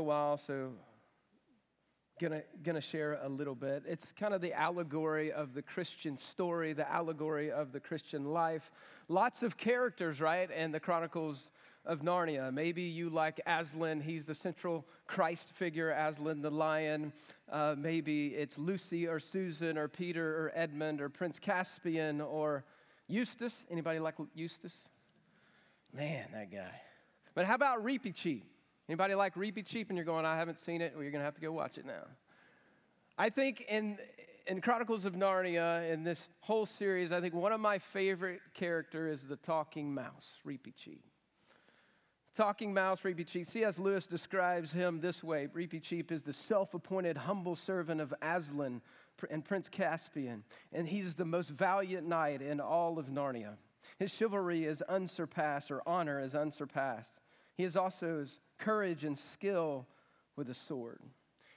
a while, so gonna gonna share a little bit. It's kind of the allegory of the Christian story, the allegory of the Christian life. Lots of characters, right? And the Chronicles of Narnia. Maybe you like Aslan, he's the central Christ figure, Aslan the lion. Uh, maybe it's Lucy or Susan or Peter or Edmund or Prince Caspian or Eustace. Anybody like Eustace? Man, that guy. But how about Reepicheep? Anybody like Reepicheep and you're going, I haven't seen it? Well, you're going to have to go watch it now. I think in, in Chronicles of Narnia, in this whole series, I think one of my favorite characters is the talking mouse, Reepicheep. Talking mouse, Reepicheep. C.S. Lewis describes him this way Reepicheep is the self appointed humble servant of Aslan and Prince Caspian, and he's the most valiant knight in all of Narnia. His chivalry is unsurpassed, or honor is unsurpassed. He has also courage and skill with a sword.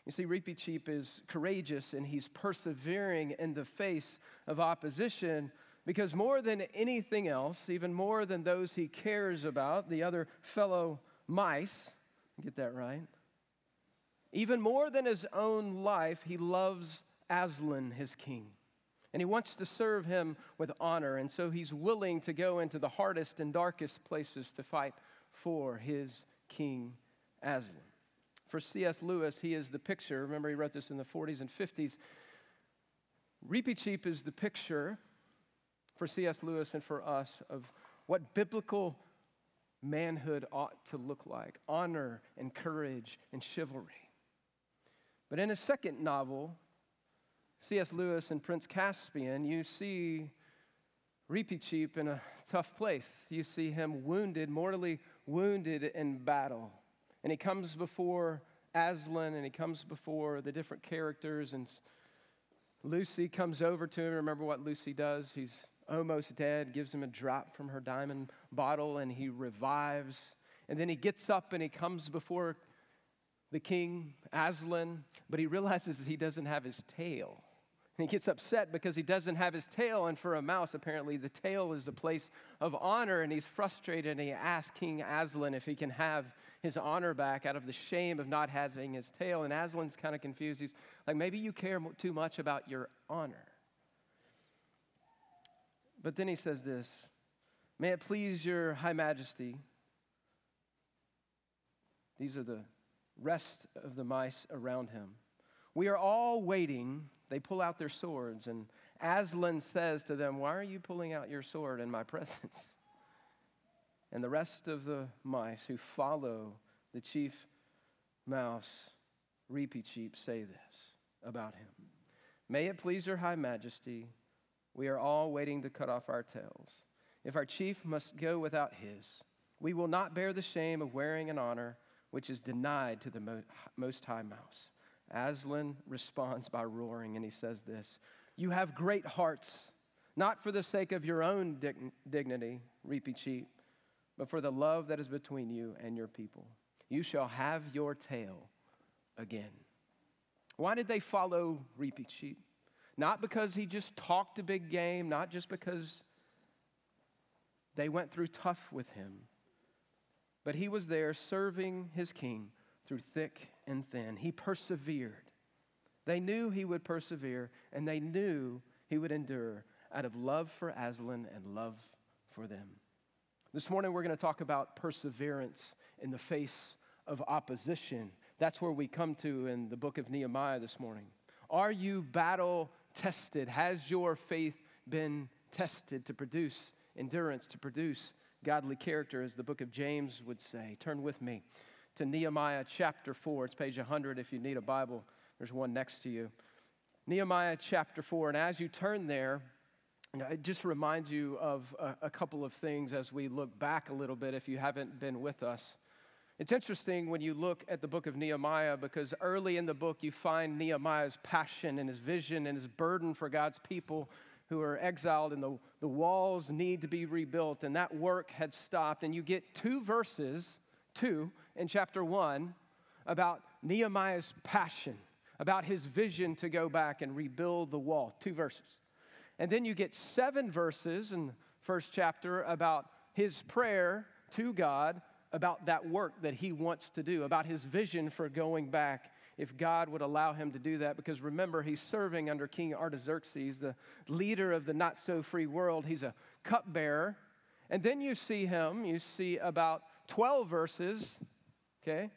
You see, Reepicheep is courageous and he's persevering in the face of opposition because more than anything else, even more than those he cares about, the other fellow mice, get that right? Even more than his own life, he loves Aslan, his king. And he wants to serve him with honor. And so he's willing to go into the hardest and darkest places to fight for his king Aslan. For C.S. Lewis, he is the picture. Remember, he wrote this in the 40s and 50s. Reepicheep is the picture for C.S. Lewis and for us of what biblical manhood ought to look like honor and courage and chivalry. But in his second novel, C.S. Lewis and Prince Caspian, you see Reepicheep in a tough place. You see him wounded, mortally wounded in battle. And he comes before Aslan and he comes before the different characters. And Lucy comes over to him. Remember what Lucy does? He's almost dead, gives him a drop from her diamond bottle, and he revives. And then he gets up and he comes before the king, Aslan, but he realizes he doesn't have his tail. And he gets upset because he doesn't have his tail. And for a mouse, apparently, the tail is a place of honor. And he's frustrated and he asks King Aslan if he can have his honor back out of the shame of not having his tail. And Aslan's kind of confused. He's like, maybe you care too much about your honor. But then he says this May it please your high majesty. These are the rest of the mice around him. We are all waiting. They pull out their swords, and Aslan says to them, Why are you pulling out your sword in my presence? And the rest of the mice who follow the chief mouse, Reepicheep, say this about him May it please your high majesty, we are all waiting to cut off our tails. If our chief must go without his, we will not bear the shame of wearing an honor which is denied to the Most High Mouse. Aslan responds by roaring, and he says this You have great hearts, not for the sake of your own dig- dignity, Reepicheep, but for the love that is between you and your people. You shall have your tail again. Why did they follow Reepicheep? Not because he just talked a big game, not just because they went through tough with him, but he was there serving his king through thick and thin. He persevered. They knew he would persevere, and they knew he would endure out of love for Aslan and love for them. This morning, we're going to talk about perseverance in the face of opposition. That's where we come to in the book of Nehemiah this morning. Are you battle tested? Has your faith been tested to produce endurance, to produce godly character, as the book of James would say? Turn with me to Nehemiah chapter 4. It's page 100 if you need a Bible. There's one next to you. Nehemiah chapter 4. And as you turn there, it just reminds you of a, a, couple of things as we look back a little bit if you haven't been with us. It's interesting when you look at the book of Nehemiah because early in the book you find Nehemiah's passion and his vision and his burden for God's people who are exiled and the, the walls need to be rebuilt and that work had stopped. And you get two verses 2 in chapter 1 about Nehemiah's passion, about his vision to go back and rebuild the wall. Two verses. And then you get seven verses in the first chapter about his prayer to God about that work that he wants to do, about his vision for going back if God would allow him to do that. Because remember, he's serving under King Artaxerxes, the leader of the not so free world. He's a cupbearer. And then you see him, you see about 12 verses, okay?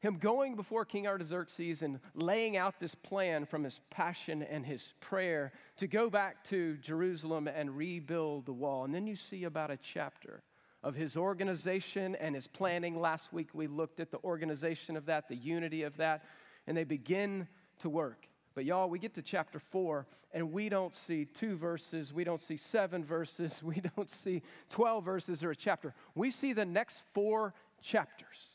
Him going before King Artaxerxes and laying out this plan from his passion and his prayer to go back to Jerusalem and rebuild the wall. And then you see about a chapter of his organization and his planning. Last week we looked at the organization of that, the unity of that and they begin to work. But y'all, we get to chapter four and we don't see two verses, we don't see seven verses, we don't see 12 verses or a chapter. We see the next four chapters.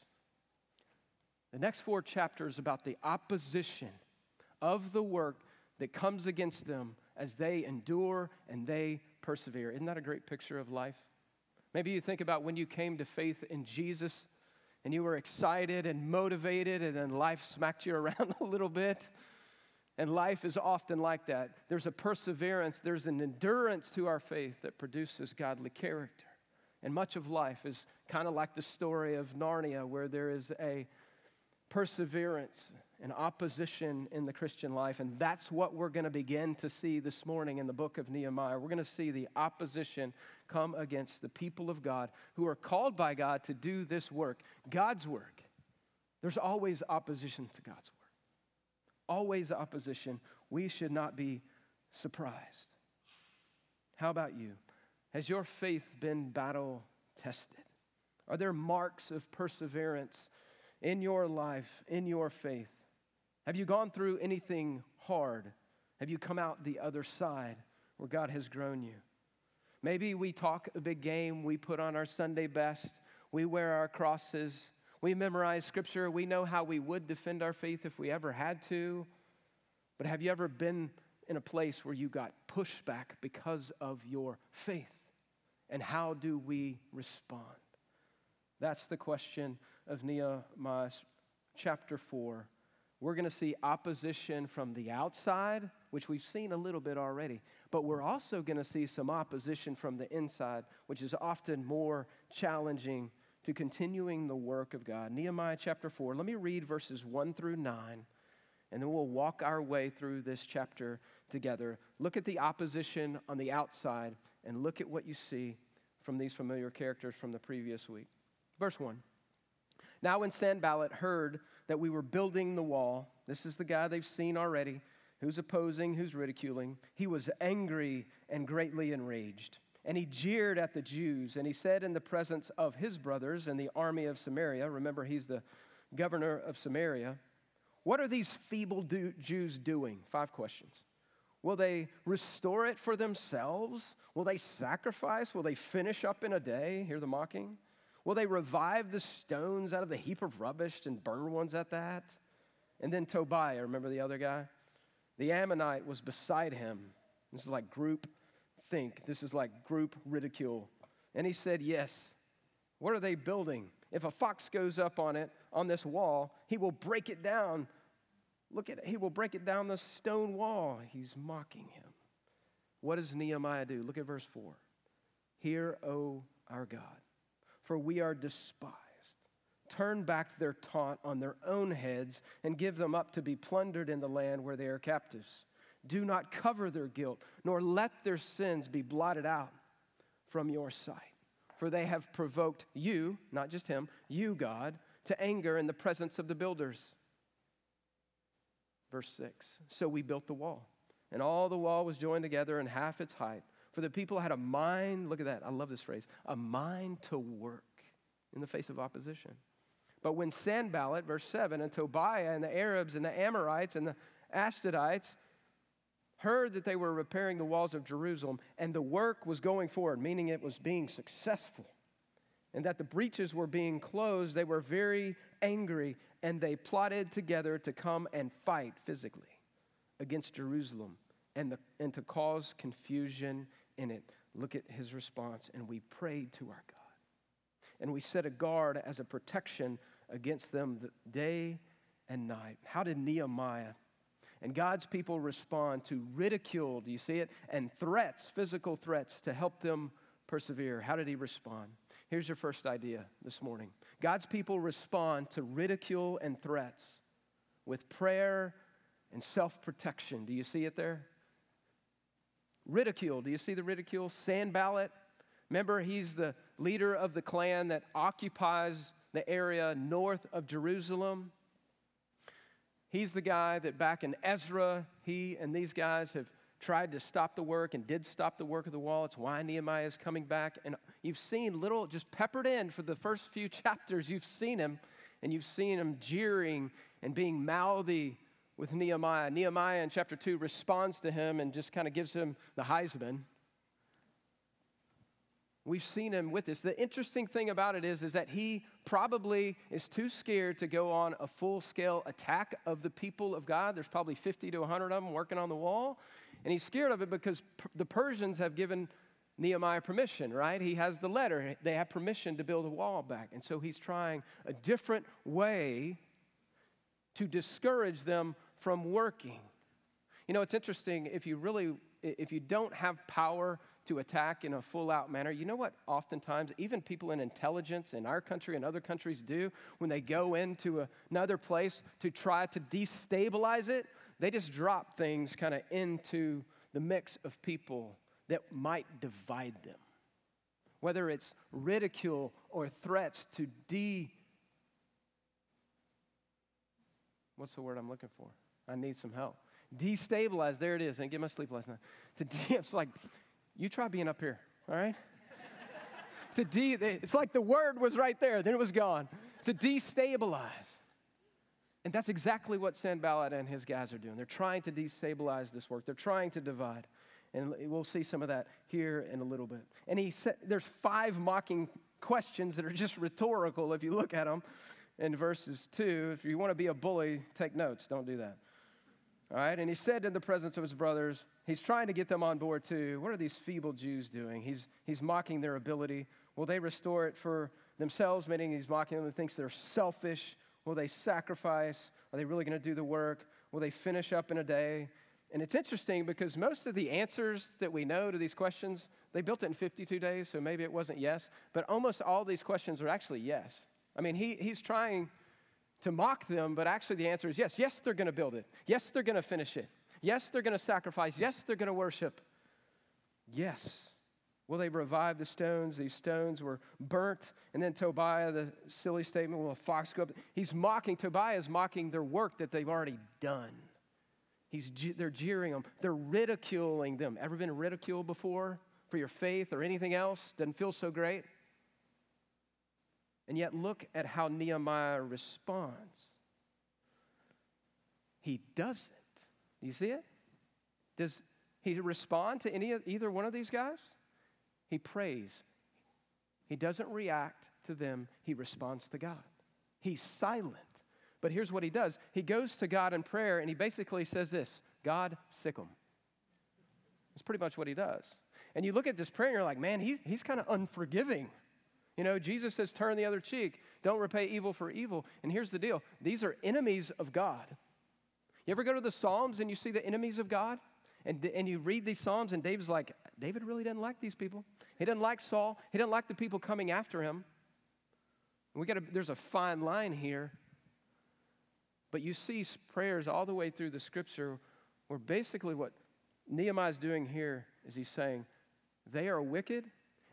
The next four chapters about the opposition of the work that comes against them as they endure and they persevere. Isn't that a great picture of life? Maybe you think about when you came to faith in Jesus and you were excited and motivated, and then life smacked you around a little bit. And life is often like that. There's a perseverance, there's an endurance to our faith that produces godly character. And much of life is kind of like the story of Narnia, where there is a perseverance and opposition in the Christian life. And that's what we're going to begin to see this morning in the book of Nehemiah. We're going to see the opposition come against the people of God who are called by God to do this work, God's work. There's always opposition to God's work. Always opposition. We should not be surprised. How about you? Has your faith been battle tested? Are there marks of perseverance in your life, in your faith? Have you gone through anything hard? Have you come out the other side where God has grown you? Maybe we talk a big game, we put on our Sunday best, we wear our crosses, we memorize scripture, we know how we would defend our faith if we ever had to. But have you ever been in a place where you got pushback because of your faith? And how do we respond? That's the question of Nehemiah chapter 4. We're going to see opposition from the outside, which we've seen a little bit already, but we're also going to see some opposition from the inside, which is often more challenging to continuing the work of God. Nehemiah chapter 4, let me read verses 1 through 9, and then we'll walk our way through this chapter together. Look at the opposition on the outside, and look at what you see from these familiar characters from the previous week. Verse 1. Now, when Sanballat heard that we were building the wall, this is the guy they've seen already who's opposing, who's ridiculing. He was angry and greatly enraged. And he jeered at the Jews, and he said in the presence of his brothers and the army of Samaria, remember he's the governor of Samaria, what are these feeble do- Jews doing? Five questions. Will they restore it for themselves? Will they sacrifice? Will they finish up in a day? Hear the mocking? Will they revive the stones out of the heap of rubbish and burn ones at that? And then Tobiah, remember the other guy? The Ammonite was beside him. This is like group think. This is like group ridicule. And he said, Yes. What are they building? If a fox goes up on it, on this wall, he will break it down. Look at it. He will break it down the stone wall. He's mocking him. What does Nehemiah do? Look at verse 4. Hear, O our God, for we are despised turn back their taunt on their own heads and give them up to be plundered in the land where they are captives. Do not cover their guilt, nor let their sins be blotted out from your sight. For they have provoked you, not just him, you, God, to anger in the presence of the builders. Verse 6 So we built the wall, and all the wall was joined together in half its height. For the people had a mind, look at that, I love this phrase, a mind to work in the face of opposition. But when Sanballat, verse 7, and Tobiah and the Arabs and the Ammonites and the Ashdodites heard that they were repairing the walls of Jerusalem and the work was going forward, meaning it was being successful, and that the breaches were being closed, they were very angry and they plotted together to come and fight physically against Jerusalem and, the, and to cause confusion in it. Look at his response. And we prayed to our God and we set a guard as a protection against them day and night. How did Nehemiah and God's people respond to ridicule? Do you see it? And threats, physical threats, to help them persevere. How did he respond? Here's your first idea this morning God's people respond to ridicule and threats with prayer and self protection. Do you see it there? Ridicule. Do you see the ridicule? Sanballat. Remember, he's the leader of the clan that occupies the area north of Jerusalem. He's the guy that back in Ezra, he and these guys have tried to stop the work and did stop the work of the wall. It's why Nehemiah is coming back. And you've seen little, just peppered in for the first few chapters, you've seen him, and you've seen him jeering and being mouthy with Nehemiah. Nehemiah in chapter 2 responds to him and just kind of gives him the Heisman. We've seen him with this. The interesting thing about it is, is that he probably is too scared to go on a full scale attack of the people of God. There's probably 50 to 100 of them working on the wall. And he's scared of it because the Persians have given Nehemiah permission, right? He has the letter. They have permission to build a wall back. And so he's trying a different way to discourage them from working. You know, it's interesting if you really if you don't have power to attack in a full out manner, you know what oftentimes even people in intelligence in our country and other countries do when they go into another place to try to destabilize it? They just drop things kind of into the mix of people that might divide them. Whether it's ridicule or threats to de. What's the word I'm looking for? I need some help. Destabilize, there it is. And get my sleep last night. To de, it's like, you try being up here, all right? to de, it's like the word was right there, then it was gone. To destabilize. And that's exactly what Sanballat and his guys are doing. They're trying to destabilize this work, they're trying to divide. And we'll see some of that here in a little bit. And he said there's five mocking questions that are just rhetorical if you look at them in verses 2. If you want to be a bully, take notes. Don't do that. All right, and he said in the presence of his brothers, he's trying to get them on board too. What are these feeble Jews doing? He's, he's mocking their ability. Will they restore it for themselves? Meaning he's mocking them and thinks they're selfish. Will they sacrifice? Are they really going to do the work? Will they finish up in a day? And it's interesting because most of the answers that we know to these questions, they built it in 52 days, so maybe it wasn't yes, but almost all these questions are actually yes. I mean, he, he's trying to mock them, but actually the answer is yes. Yes, they're going to build it. Yes, they're going to finish it. Yes, they're going to sacrifice. Yes, they're going to worship. Yes. Will they revive the stones? These stones were burnt. And then Tobiah, the silly statement, will a fox go up? He's mocking, Tobiah is mocking their work that they've already done. He's, they're jeering them, they're ridiculing them. Ever been ridiculed before for your faith or anything else? Doesn't feel so great. And yet, look at how Nehemiah responds. He doesn't. You see it? Does he respond to any either one of these guys? He prays. He doesn't react to them, he responds to God. He's silent. But here's what he does he goes to God in prayer and he basically says this God, sic him. That's pretty much what he does. And you look at this prayer and you're like, man, he, he's kind of unforgiving. You know, Jesus says, turn the other cheek. Don't repay evil for evil. And here's the deal these are enemies of God. You ever go to the Psalms and you see the enemies of God? And, and you read these Psalms, and David's like, David really doesn't like these people. He doesn't like Saul. He doesn't like the people coming after him. We got there's a fine line here. But you see prayers all the way through the scripture where basically what Nehemiah is doing here is he's saying, they are wicked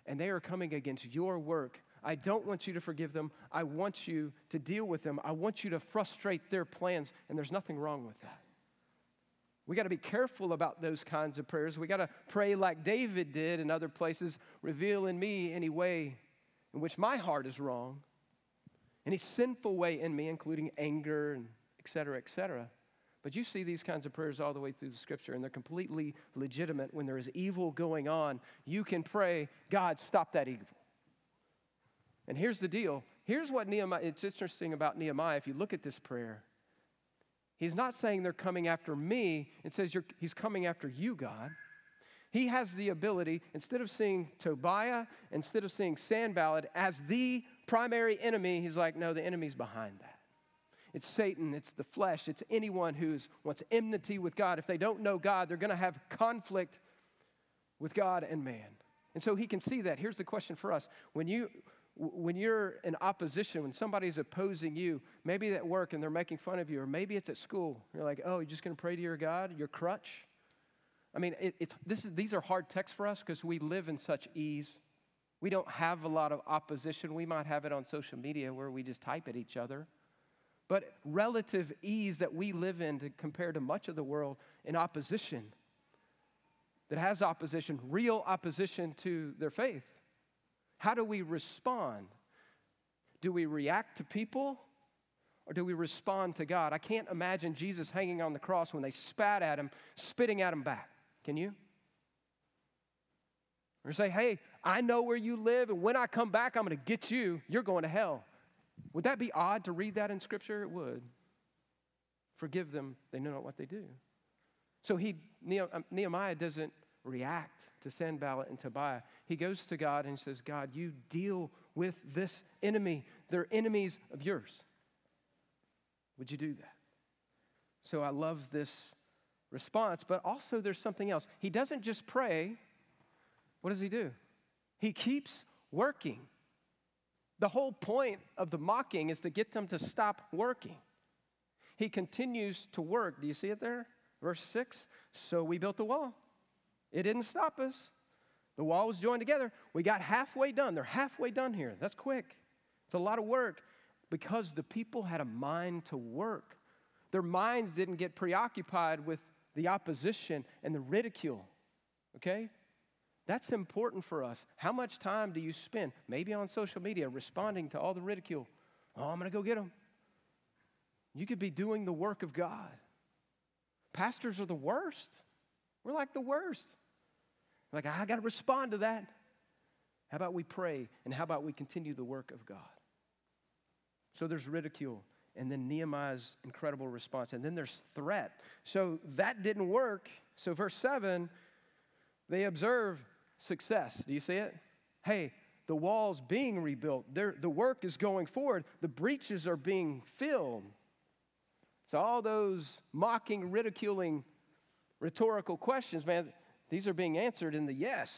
and they are coming against your work. I don't want you to forgive them. I want you to deal with them. I want you to frustrate their plans. And there's nothing wrong with that. We got to be careful about those kinds of prayers. We got to pray like David did in other places reveal in me any way in which my heart is wrong, any sinful way in me, including anger and et cetera, et cetera. But you see these kinds of prayers all the way through the scripture, and they're completely legitimate. When there is evil going on, you can pray, God, stop that evil. And here's the deal. Here's what Nehemiah, it's interesting about Nehemiah. If you look at this prayer, He's not saying they're coming after me. It says he's coming after you, God. He has the ability, instead of seeing Tobiah, instead of seeing Sanballat as the primary enemy, he's like, no, the enemy's behind that. It's Satan, it's the flesh, it's anyone who wants enmity with God. If they don't know God, they're going to have conflict with God and man. And so he can see that. Here's the question for us. When you when you're in opposition, when somebody's opposing you, maybe at work and they're making fun of you, or maybe it's at school, you're like, oh, you're just going to pray to your God, your crutch? I mean, it, it's, this is, these are hard texts for us because we live in such ease. We don't have a lot of opposition. We might have it on social media where we just type at each other. But relative ease that we live in to, compared to much of the world in opposition, that has opposition, real opposition to their faith. How do we respond? Do we react to people or do we respond to God? I can't imagine Jesus hanging on the cross when they spat at him, spitting at him back. Can you? Or say, hey, I know where you live, and when I come back, I'm going to get you. You're going to hell. Would that be odd to read that in Scripture? It would. Forgive them, they know not what they do. So he, um, Nehemiah doesn't react to Sanballat and Tobiah. He goes to God and says, God, you deal with this enemy. They're enemies of yours. Would you do that? So I love this response, but also there's something else. He doesn't just pray, what does he do? He keeps working. The whole point of the mocking is to get them to stop working. He continues to work. Do you see it there? Verse 6 So we built the wall. It didn't stop us. The wall was joined together. We got halfway done. They're halfway done here. That's quick. It's a lot of work because the people had a mind to work. Their minds didn't get preoccupied with the opposition and the ridicule. Okay? That's important for us. How much time do you spend, maybe on social media, responding to all the ridicule? Oh, I'm going to go get them. You could be doing the work of God. Pastors are the worst. We're like the worst. Like, I got to respond to that. How about we pray and how about we continue the work of God? So there's ridicule and then Nehemiah's incredible response. And then there's threat. So that didn't work. So, verse 7, they observe success. Do you see it? Hey, the wall's being rebuilt, They're, the work is going forward, the breaches are being filled. So, all those mocking, ridiculing, rhetorical questions, man, these are being answered in the yes.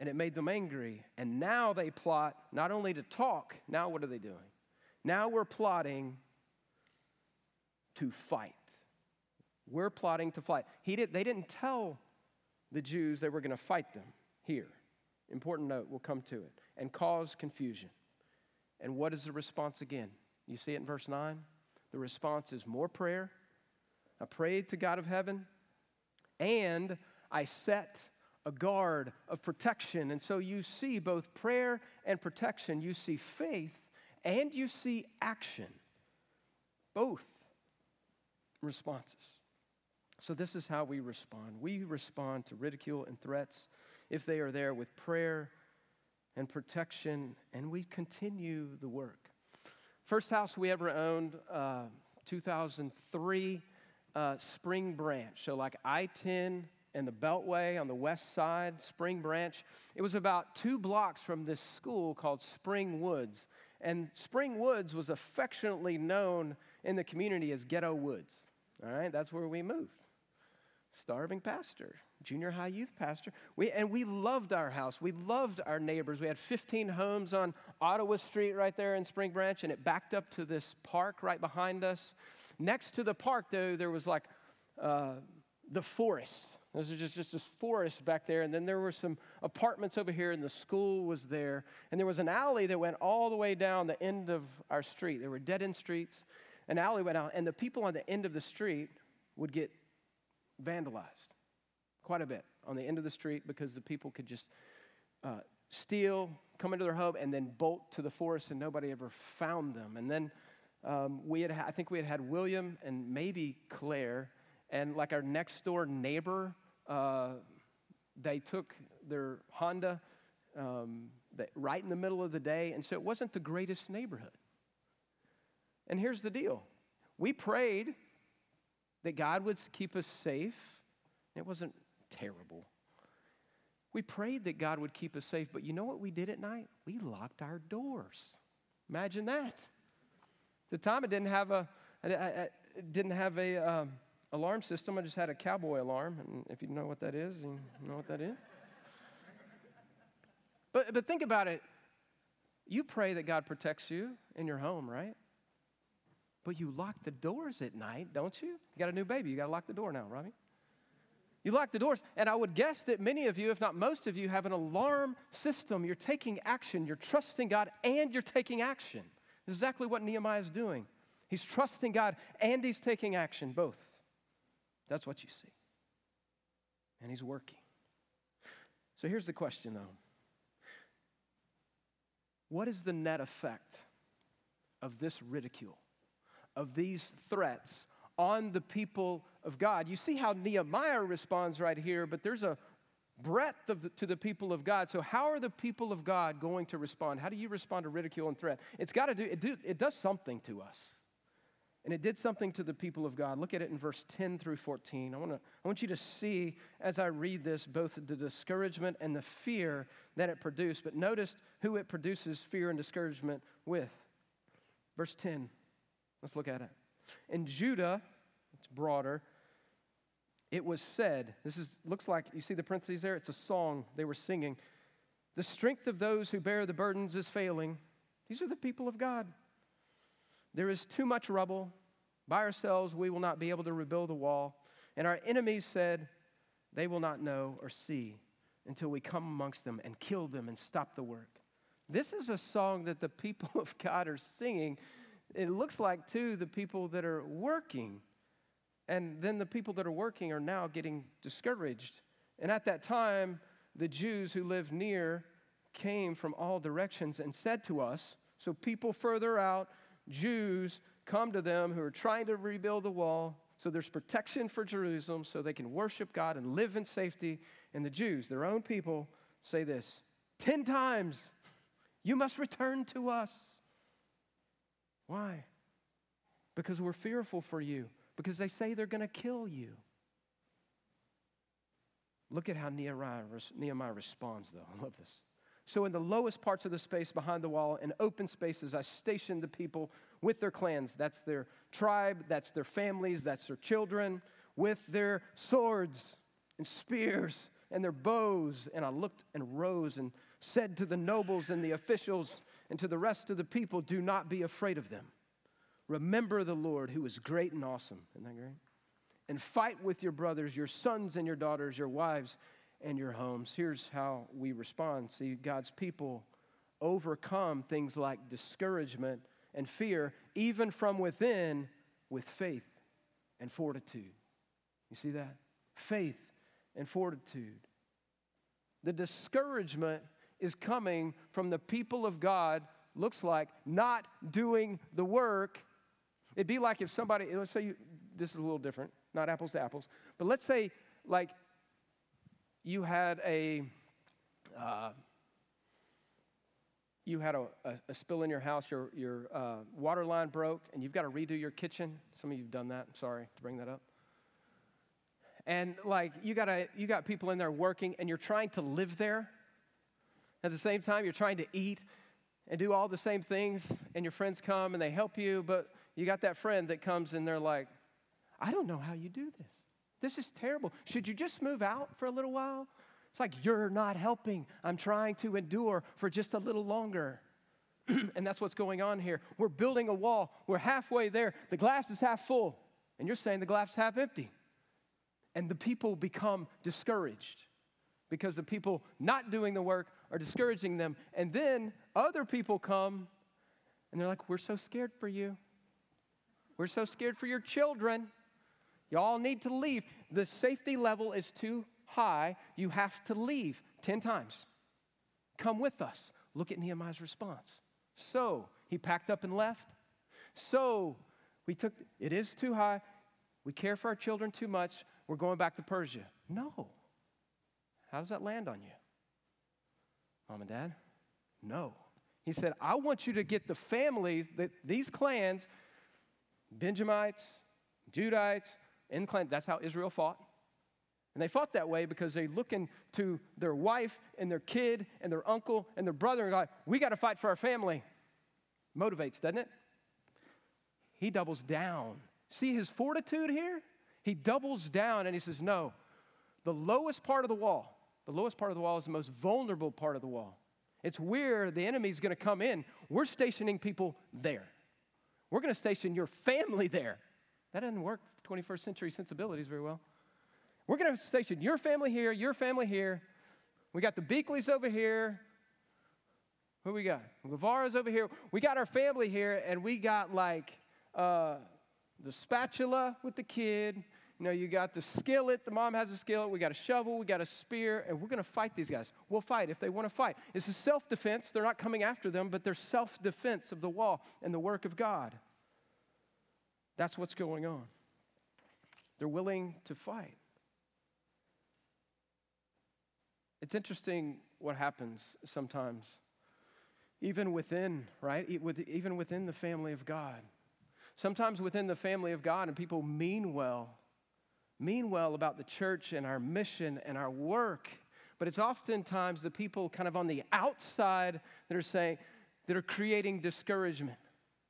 And it made them angry. And now they plot not only to talk, now what are they doing? Now we're plotting to fight. We're plotting to fight. He did, they didn't tell the Jews they were going to fight them here. Important note, we'll come to it. And cause confusion. And what is the response again? You see it in verse 9? The response is more prayer. I prayed to God of heaven, and I set a guard of protection. And so you see both prayer and protection. You see faith and you see action. Both responses. So, this is how we respond. We respond to ridicule and threats if they are there with prayer and protection, and we continue the work. First house we ever owned, uh, 2003, uh, Spring Branch. So, like I 10 and the Beltway on the west side, Spring Branch. It was about two blocks from this school called Spring Woods. And Spring Woods was affectionately known in the community as Ghetto Woods. All right, that's where we moved starving pastor, junior high youth pastor. We, and we loved our house. We loved our neighbors. We had 15 homes on Ottawa Street right there in Spring Branch, and it backed up to this park right behind us. Next to the park, though, there was like uh, the forest. There's just, just this forest back there, and then there were some apartments over here, and the school was there. And there was an alley that went all the way down the end of our street. There were dead end streets. An alley went out, and the people on the end of the street would get vandalized quite a bit on the end of the street because the people could just uh, steal, come into their home, and then bolt to the forest, and nobody ever found them. And then um, we had, I think we had had William and maybe Claire, and like our next door neighbor, uh, they took their Honda um, right in the middle of the day, and so it wasn't the greatest neighborhood. And here's the deal we prayed that God would keep us safe. It wasn't terrible. We prayed that God would keep us safe, but you know what we did at night? We locked our doors. Imagine that. The time, it didn't have a, didn't have a um, alarm system. I just had a cowboy alarm, and if you know what that is, you know what that is. But, but think about it. You pray that God protects you in your home, right? But you lock the doors at night, don't you? You got a new baby, you got to lock the door now, Robbie. You lock the doors. And I would guess that many of you, if not most of you, have an alarm system. You're taking action, you're trusting God, and you're taking action. Exactly what Nehemiah is doing. He's trusting God and he's taking action, both. That's what you see. And he's working. So here's the question, though What is the net effect of this ridicule, of these threats on the people of God? You see how Nehemiah responds right here, but there's a breadth the, to the people of God. So, how are the people of God going to respond? How do you respond to ridicule and threat? It's got to do it, do, it does something to us. And it did something to the people of God. Look at it in verse 10 through 14. I, wanna, I want you to see as I read this both the discouragement and the fear that it produced. But notice who it produces fear and discouragement with. Verse 10. Let's look at it. In Judah, it's broader, it was said, this is, looks like, you see the parentheses there? It's a song they were singing. The strength of those who bear the burdens is failing. These are the people of God. There is too much rubble. By ourselves, we will not be able to rebuild the wall. And our enemies said, They will not know or see until we come amongst them and kill them and stop the work. This is a song that the people of God are singing. It looks like, too, the people that are working. And then the people that are working are now getting discouraged. And at that time, the Jews who lived near came from all directions and said to us, so people further out Jews come to them who are trying to rebuild the wall. So there's protection for Jerusalem so they can worship God and live in safety. And the Jews, their own people, say this 10 times, you must return to us. Why? Because we're fearful for you, because they say they're going to kill you. Look at how Nehemiah, Nehemiah responds, though. I love this. So, in the lowest parts of the space behind the wall, in open spaces, I stationed the people with their clans. That's their tribe, that's their families, that's their children, with their swords and spears and their bows. And I looked and rose and said to the nobles and the officials and to the rest of the people, Do not be afraid of them. Remember the Lord who is great and awesome. Isn't that great? And fight with your brothers, your sons and your daughters, your wives and your homes. Here's how we respond. See, God's people overcome things like discouragement and fear, even from within, with faith and fortitude. You see that? Faith and fortitude. The discouragement is coming from the people of God, looks like not doing the work. It'd be like if somebody, let's say you, this is a little different, not apples to apples, but let's say like you had a uh, you had a, a, a, spill in your house, your, your uh, water line broke, and you've got to redo your kitchen. Some of you have done that. I'm sorry to bring that up. And like you got you got people in there working, and you're trying to live there. At the same time, you're trying to eat and do all the same things, and your friends come and they help you, but you got that friend that comes and they're like, I don't know how you do this. This is terrible. Should you just move out for a little while? It's like, you're not helping. I'm trying to endure for just a little longer. and that's what's going on here. We're building a wall. We're halfway there. The glass is half full. And you're saying the glass is half empty. And the people become discouraged because the people not doing the work are discouraging them. And then other people come and they're like, We're so scared for you. We're so scared for your children. Y'all need to leave. The safety level is too high. You have to leave 10 times. Come with us. Look at Nehemiah's response. So he packed up and left. So we took, it is too high. We care for our children too much. We're going back to Persia. No. How does that land on you? Mom and dad? No. He said, I want you to get the families, that these clans, Benjamites, Judites, and clan. That's how Israel fought. And they fought that way because they look into their wife and their kid and their uncle and their brother and like, we got to fight for our family. Motivates, doesn't it? He doubles down. See his fortitude here? He doubles down and he says, no, the lowest part of the wall, the lowest part of the wall is the most vulnerable part of the wall. It's where the enemy's going to come in. We're stationing people there. We're going to station your family there. That doesn't work 21st century sensibilities very well. We're going to station your family here, your family here. We got the Beakleys over here. Who we got? Guevara's over here. We got our family here, and we got like uh, the spatula with the kid. You know, you got the skillet. The mom has a skillet. We got a shovel. We got a spear, and we're going to fight these guys. We'll fight if they want to fight. It's a self defense. They're not coming after them, but they're self defense of the wall and the work of God. That's what's going on. They're willing to fight. It's interesting what happens sometimes, even within, right? Even within the family of God. Sometimes within the family of God, and people mean well, mean well about the church and our mission and our work. But it's oftentimes the people kind of on the outside that are saying, that are creating discouragement,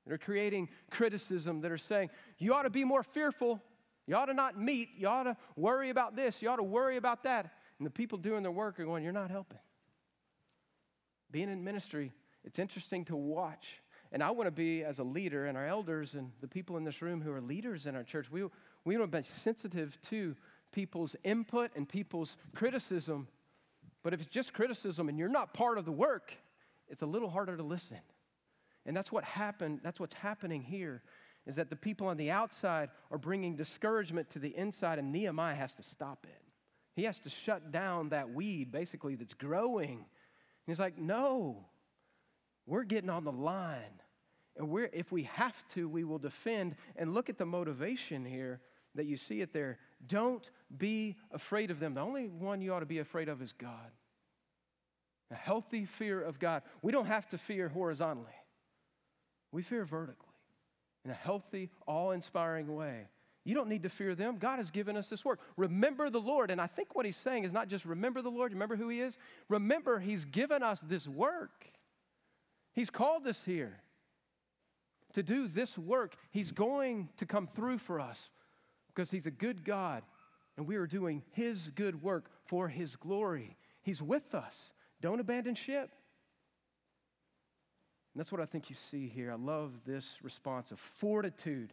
that are creating criticism, that are saying, you ought to be more fearful. You ought to not meet. You ought to worry about this. You ought to worry about that. And the people doing their work are going, You're not helping. Being in ministry, it's interesting to watch. And I want to be, as a leader, and our elders and the people in this room who are leaders in our church, we, we want to be sensitive to people's input and people's criticism. But if it's just criticism and you're not part of the work, it's a little harder to listen. And that's what happened, that's what's happening here is that the people on the outside are bringing discouragement to the inside, and Nehemiah has to stop it. He has to shut down that weed, basically, that's growing. And he's like, no, we're getting on the line. And we're, if we have to, we will defend. And look at the motivation here that you see it there. Don't be afraid of them. The only one you ought to be afraid of is God. A healthy fear of God. We don't have to fear horizontally, we fear vertically in a healthy, awe inspiring way. You don't need to fear them. God has given us this work. Remember the Lord. And I think what he's saying is not just remember the Lord, remember who he is. Remember, he's given us this work. He's called us here to do this work. He's going to come through for us because he's a good God and we are doing his good work for his glory. He's with us. Don't abandon ship. And that's what I think you see here. I love this response of fortitude,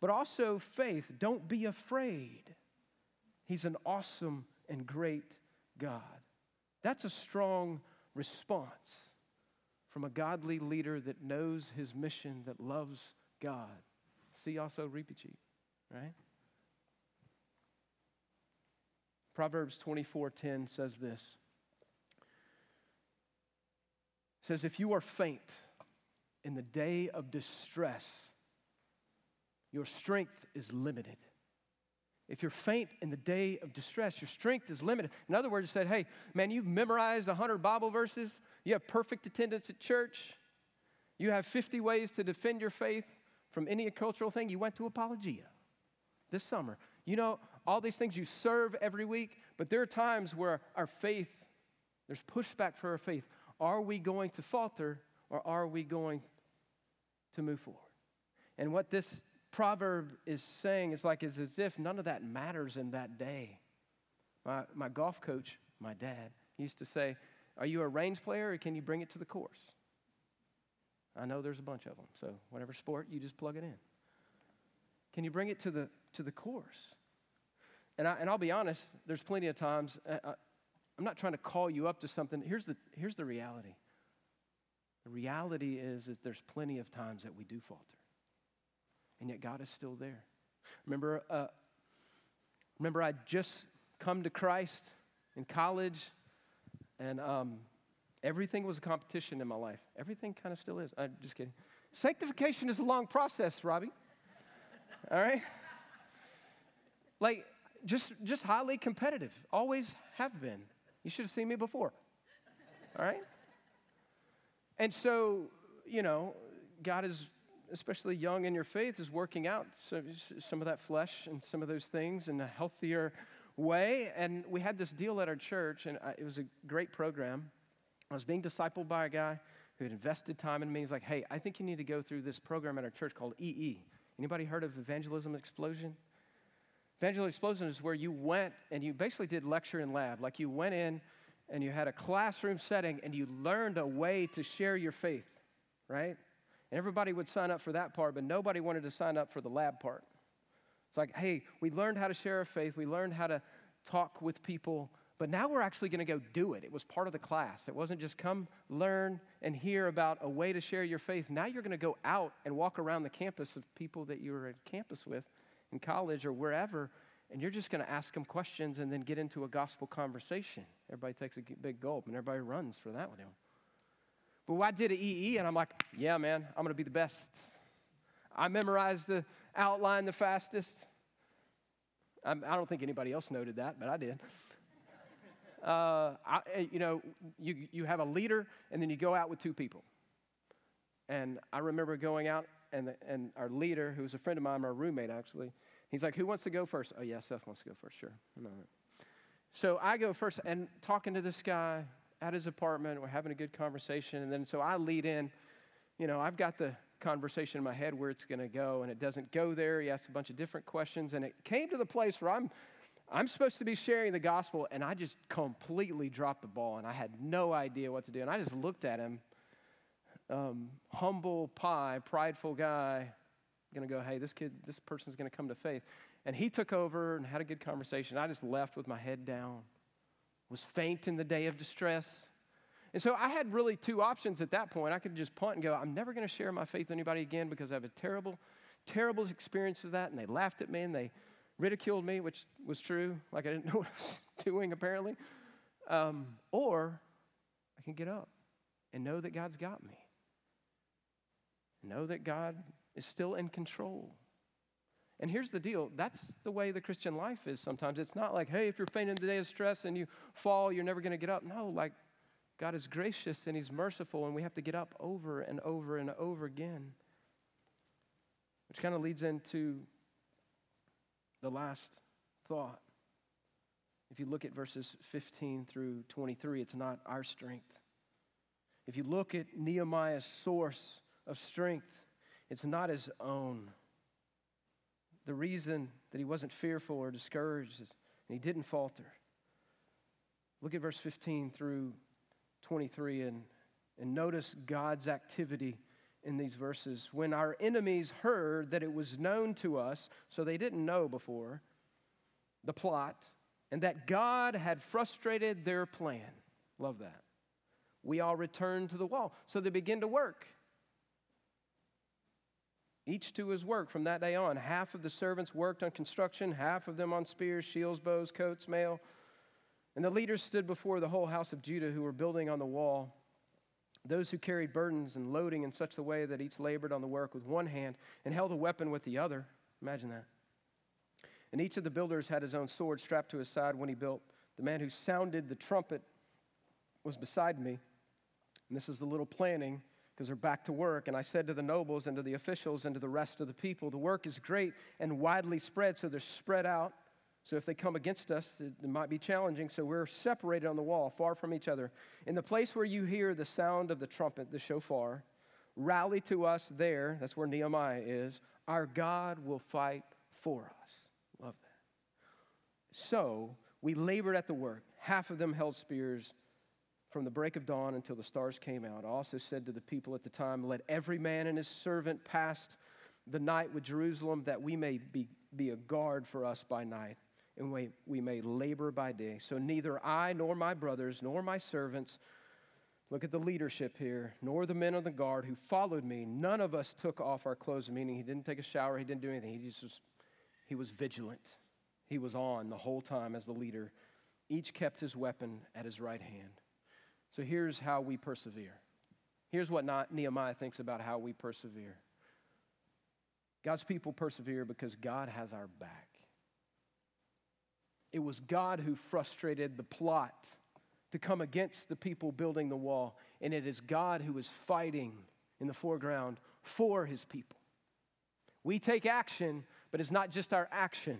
but also faith. Don't be afraid. He's an awesome and great God. That's a strong response from a godly leader that knows his mission, that loves God. See also repeat, right? Proverbs 24:10 says this. It says if you are faint, in the day of distress, your strength is limited. If you're faint in the day of distress, your strength is limited. In other words, said, hey, man, you've memorized 100 Bible verses, you have perfect attendance at church, you have 50 ways to defend your faith from any cultural thing. You went to Apologia this summer. You know, all these things you serve every week, but there are times where our faith, there's pushback for our faith. Are we going to falter or are we going to move forward. And what this proverb is saying is like is as if none of that matters in that day. My, my golf coach, my dad, used to say, Are you a range player or can you bring it to the course? I know there's a bunch of them, so whatever sport, you just plug it in. Can you bring it to the, to the course? And, I, and I'll be honest, there's plenty of times, I, uh, uh, I'm not trying to call you up to something. Here's the, here's the reality the reality is, is there's plenty of times that we do falter. And yet God is still there. Remember, uh, remember I just come to Christ in college, and um, everything was a competition in my life. Everything kind of still is. I'm just kidding. Sanctification is a long process, Robbie. All right? Like, just, just highly competitive. Always have been. You should have seen me before. All right? And so, you know, God is, especially young in your faith, is working out some of that flesh and some of those things in a healthier way. And we had this deal at our church, and it was a great program. I was being discipled by a guy who had invested time in me. He's like, hey, I think you need to go through this program at our church called EE. Anybody heard of Evangelism Explosion? Evangelism Explosion is where you went and you basically did lecture and lab. Like you went in and you had a classroom setting and you learned a way to share your faith, right? And everybody would sign up for that part, but nobody wanted to sign up for the lab part. It's like, hey, we learned how to share our faith, we learned how to talk with people, but now we're actually going to go do it. It was part of the class. It wasn't just come learn and hear about a way to share your faith. Now you're going to go out and walk around the campus of people that you were at campus with in college or wherever, and you're just going to ask them questions and then get into a gospel conversation. Everybody takes a big gulp and everybody runs for that one. But I did an EE, and I'm like, yeah, man, I'm going to be the best. I memorized the outline the fastest. I'm, I do not think anybody else noted that, but I did. Uh, I, eh, you know, you, you have a leader, and then you go out with two people. And I remember going out, and, the, and our leader, who was a friend of mine, our roommate actually, he's like, Who wants to go first? Oh, yeah, Seth wants to go first, sure. So I go first, and talking to this guy, at his apartment. We're having a good conversation. And then so I lead in. You know, I've got the conversation in my head where it's going to go, and it doesn't go there. He asks a bunch of different questions, and it came to the place where I'm. I'm supposed to be sharing the gospel, and I just completely dropped the ball, and I had no idea what to do. And I just looked at him, um, humble pie, prideful guy, gonna go, hey, this kid, this person's gonna come to faith. And he took over and had a good conversation. I just left with my head down was faint in the day of distress. And so I had really two options at that point. I could just punt and go, I'm never going to share my faith with anybody again because I have a terrible, terrible experience with that. And they laughed at me and they ridiculed me, which was true. Like I didn't know what I was doing, apparently. Um, or I can get up and know that God's got me. Know that God is still in control. And here's the deal that's the way the Christian life is sometimes. It's not like, hey, if you're fainting in the day of stress and you fall, you're never going to get up. No, like God is gracious and He's merciful, and we have to get up over and over and over again. Which kind of leads into the last thought. If you look at verses 15 through 23, it's not our strength. If you look at Nehemiah's source of strength, it's not his own the reason that he wasn't fearful or discouraged and he didn't falter. Look at verse 15 through 23 and, and notice God's activity in these verses. When our enemies heard that it was known to us, so they didn't know before, the plot, and that God had frustrated their plan. Love that. We all returned to the wall. So they begin to work each to his work from that day on. Half of the servants worked on construction, half of them on spears, shields, bows, coats, mail. And the leaders stood before the whole house of Judah who were building on the wall. Those who carried burdens and loading in such a way that each labored on the work with one hand and held a weapon with the other. Imagine that. And each of the builders had his own sword strapped to his side when he built. The man who sounded the trumpet was beside me. And this is the little planning because they're back to work. And I said to the nobles and to the officials and to the rest of the people, the work is great and widely spread, so they're spread out. So if they come against us, it, it might be challenging. So we're separated on the wall, far from each other. In the place where you hear the sound of the trumpet, the shofar, rally to us there. That's where Nehemiah is. Our God will fight for us. Love that. So we labored at the work. Half of them held spears from the break of dawn until the stars came out. I also said to the people at the time, Let every man and his servant pass the night with Jerusalem, that we may be, be a guard for us by night, and we, we may labor by day. So neither I nor my brothers nor my servants, look at the leadership here, nor the men of the guard who followed me, none of us took off our clothes, meaning he didn't take a shower, he didn't do anything. He just was, he was vigilant. He was on the whole time as the leader. Each kept his weapon at his right hand. So here's how we persevere. Here's what Nehemiah thinks about how we persevere God's people persevere because God has our back. It was God who frustrated the plot to come against the people building the wall, and it is God who is fighting in the foreground for his people. We take action, but it's not just our action.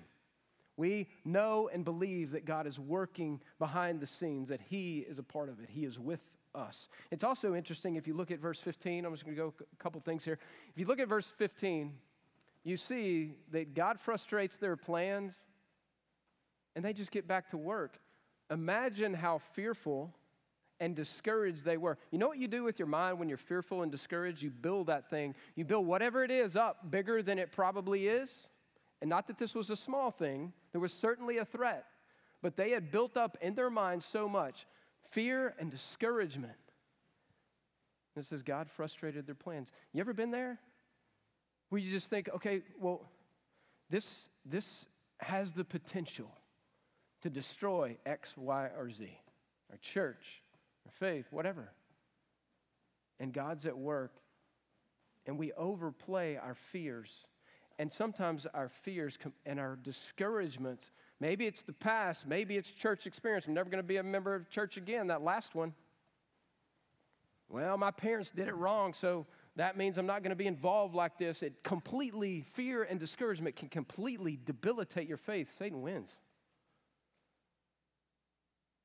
We know and believe that God is working behind the scenes, that He is a part of it. He is with us. It's also interesting if you look at verse 15. I'm just going to go a couple things here. If you look at verse 15, you see that God frustrates their plans and they just get back to work. imagine how fearful and discouraged they were. You know what you do with your mind when you're fearful and discouraged? You build that thing. You build whatever it is up bigger than it probably is. And not that this was a small thing, there was certainly a threat. But they had built up in their minds so much fear and discouragement. And it says God frustrated their plans. You ever been there? Where you just think, okay, well, this, this has the potential to destroy X, Y, or Z, our church, our faith, whatever. And God's at work, and we overplay our fears. And sometimes our fears and our discouragements, maybe it's the past, maybe it's church experience. I'm never going to be a member of church again, that last one. Well, my parents did it wrong, so that means I'm not going to be involved like this. It completely, fear and discouragement can completely debilitate your faith. Satan wins.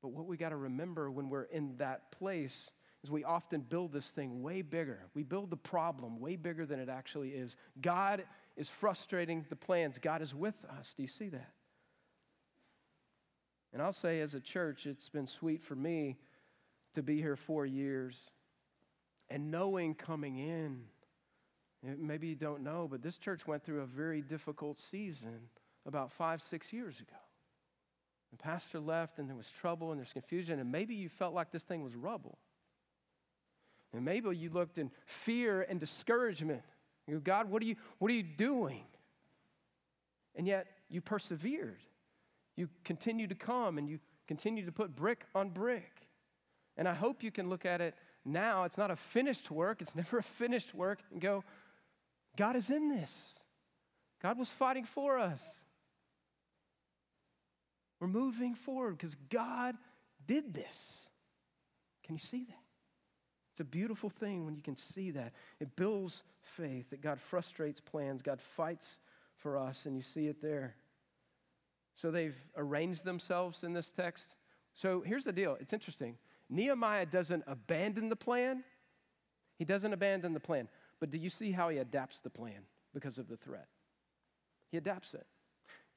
But what we got to remember when we're in that place is we often build this thing way bigger. We build the problem way bigger than it actually is. God is frustrating the plans, God is with us. Do you see that? And I'll say, as a church, it's been sweet for me to be here four years and knowing coming in. Eh, maybe you don't know, but this church went through a very difficult season about five, six years ago. The pastor left, and there was trouble and there's confusion, and maybe you felt like this thing was rubble. And maybe you looked in fear and discouragement. You go, God, what are you, what are you doing? And yet you persevered. You continue to come and you continue to put brick on brick. And I hope you can look at it now. It's not a finished work, it's never a finished work, and go, God is in this. God was fighting for us. We're moving forward because God did this. Can you see that? It's a beautiful thing when you can see that. It builds faith that God frustrates plans, God fights for us, and you see it there. So they've arranged themselves in this text. So here's the deal it's interesting. Nehemiah doesn't abandon the plan, he doesn't abandon the plan. But do you see how he adapts the plan because of the threat? He adapts it.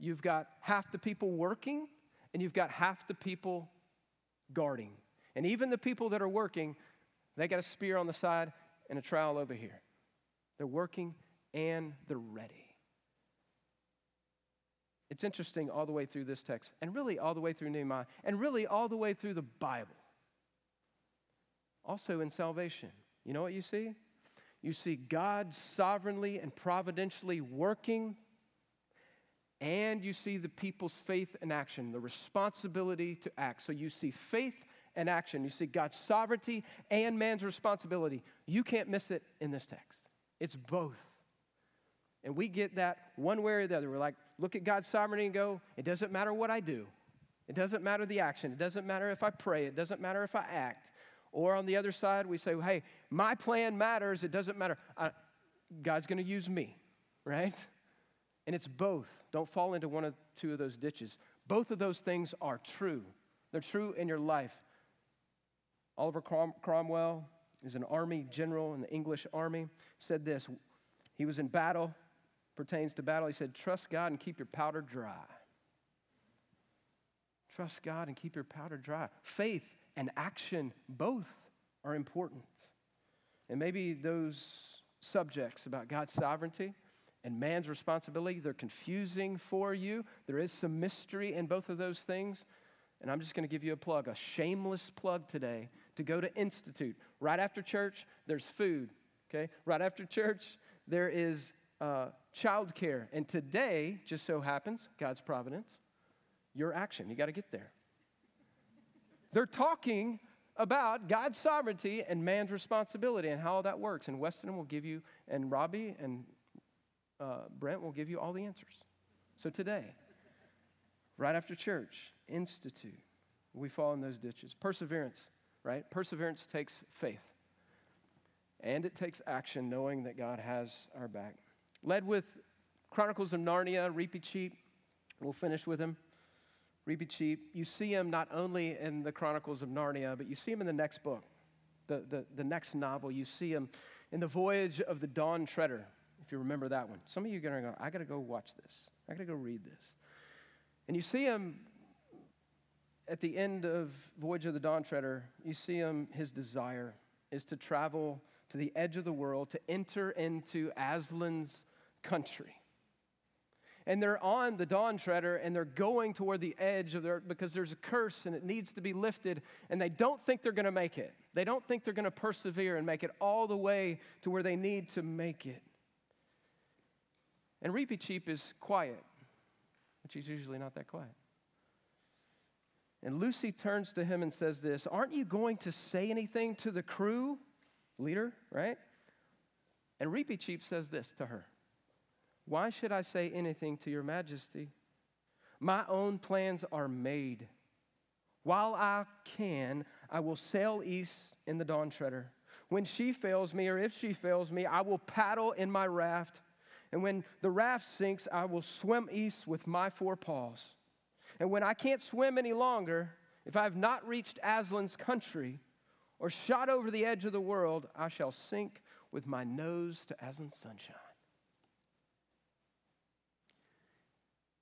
You've got half the people working, and you've got half the people guarding. And even the people that are working, they got a spear on the side and a trowel over here. They're working and they're ready. It's interesting all the way through this text, and really all the way through Nehemiah, and really all the way through the Bible. Also in salvation. You know what you see? You see God sovereignly and providentially working and you see the people's faith in action, the responsibility to act. So you see faith and action. You see God's sovereignty and man's responsibility. You can't miss it in this text. It's both. And we get that one way or the other. We're like, look at God's sovereignty and go, it doesn't matter what I do. It doesn't matter the action. It doesn't matter if I pray. It doesn't matter if I act. Or on the other side, we say, hey, my plan matters. It doesn't matter. I, God's going to use me, right? And it's both. Don't fall into one of two of those ditches. Both of those things are true. They're true in your life. Oliver Crom- Cromwell is an army general in the English army. Said this. He was in battle, pertains to battle. He said, Trust God and keep your powder dry. Trust God and keep your powder dry. Faith and action both are important. And maybe those subjects about God's sovereignty and man's responsibility. They're confusing for you. There is some mystery in both of those things. And I'm just going to give you a plug, a shameless plug today to go to Institute. Right after church, there's food, okay? Right after church, there is uh, childcare. And today, just so happens, God's providence, your action. You got to get there. They're talking about God's sovereignty and man's responsibility and how that works. And Weston will give you, and Robbie and uh, Brent will give you all the answers. So today, right after church, institute. We fall in those ditches. Perseverance, right? Perseverance takes faith. And it takes action, knowing that God has our back. Led with Chronicles of Narnia, Reepicheep. We'll finish with him. Reepicheep. You see him not only in the Chronicles of Narnia, but you see him in the next book, the, the, the next novel. You see him in the voyage of the Dawn Treader if you remember that one. Some of you are going to go, I got to go watch this. I got to go read this. And you see him at the end of Voyage of the Dawn Treader, you see him, his desire is to travel to the edge of the world, to enter into Aslan's country. And they're on the Dawn Treader and they're going toward the edge of their, because there's a curse and it needs to be lifted, and they don't think they're going to make it. They don't think they're going to persevere and make it all the way to where they need to make it. And Reepicheep is quiet, which he's usually not that quiet. And Lucy turns to him and says, This, aren't you going to say anything to the crew? Leader, right? And Reepicheep says this to her Why should I say anything to your majesty? My own plans are made. While I can, I will sail east in the dawn treader. When she fails me, or if she fails me, I will paddle in my raft. And when the raft sinks, I will swim east with my four paws. And when I can't swim any longer, if I have not reached Aslan's country or shot over the edge of the world, I shall sink with my nose to Aslan's sunshine.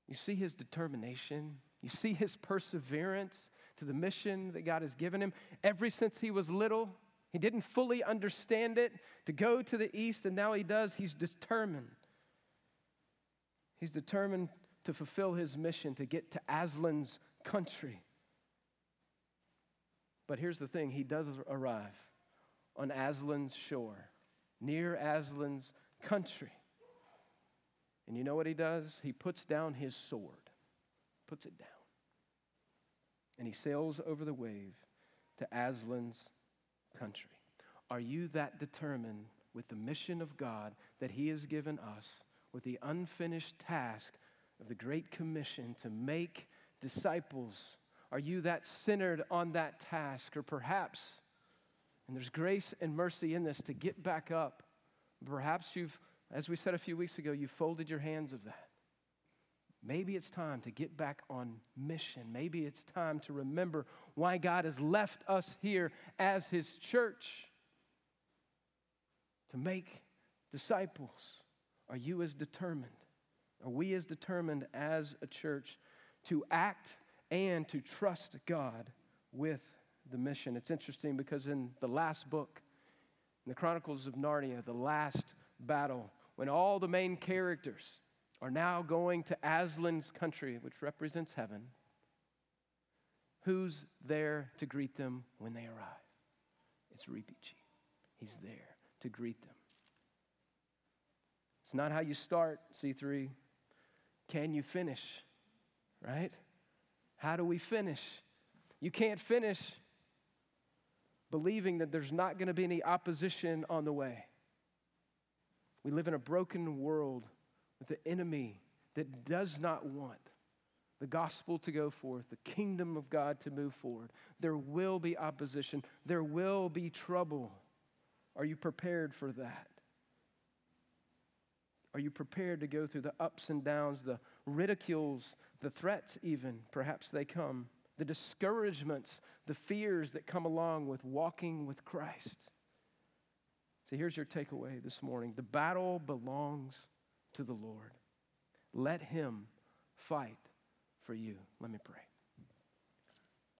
You see his determination, you see his perseverance to the mission that God has given him. Ever since he was little, he didn't fully understand it to go to the east, and now he does. He's determined. He's determined to fulfill his mission to get to Aslan's country. But here's the thing he does arrive on Aslan's shore, near Aslan's country. And you know what he does? He puts down his sword, puts it down. And he sails over the wave to Aslan's country. Are you that determined with the mission of God that he has given us, with the unfinished task of the Great Commission to make disciples? Are you that centered on that task? Or perhaps, and there's grace and mercy in this to get back up, perhaps you've, as we said a few weeks ago, you folded your hands of that. Maybe it's time to get back on mission. Maybe it's time to remember why God has left us here as His church to make disciples. Are you as determined? Are we as determined as a church to act and to trust God with the mission? It's interesting because in the last book, in the Chronicles of Narnia, the last battle, when all the main characters are now going to Aslan's country, which represents heaven, who's there to greet them when they arrive? It's Reepicheep. He's there to greet them. It's not how you start, C3. Can you finish? Right? How do we finish? You can't finish believing that there's not going to be any opposition on the way. We live in a broken world with the enemy that does not want the gospel to go forth, the kingdom of God to move forward. There will be opposition, there will be trouble. Are you prepared for that? Are you prepared to go through the ups and downs, the ridicules, the threats, even? Perhaps they come. The discouragements, the fears that come along with walking with Christ. So here's your takeaway this morning the battle belongs to the Lord. Let Him fight for you. Let me pray.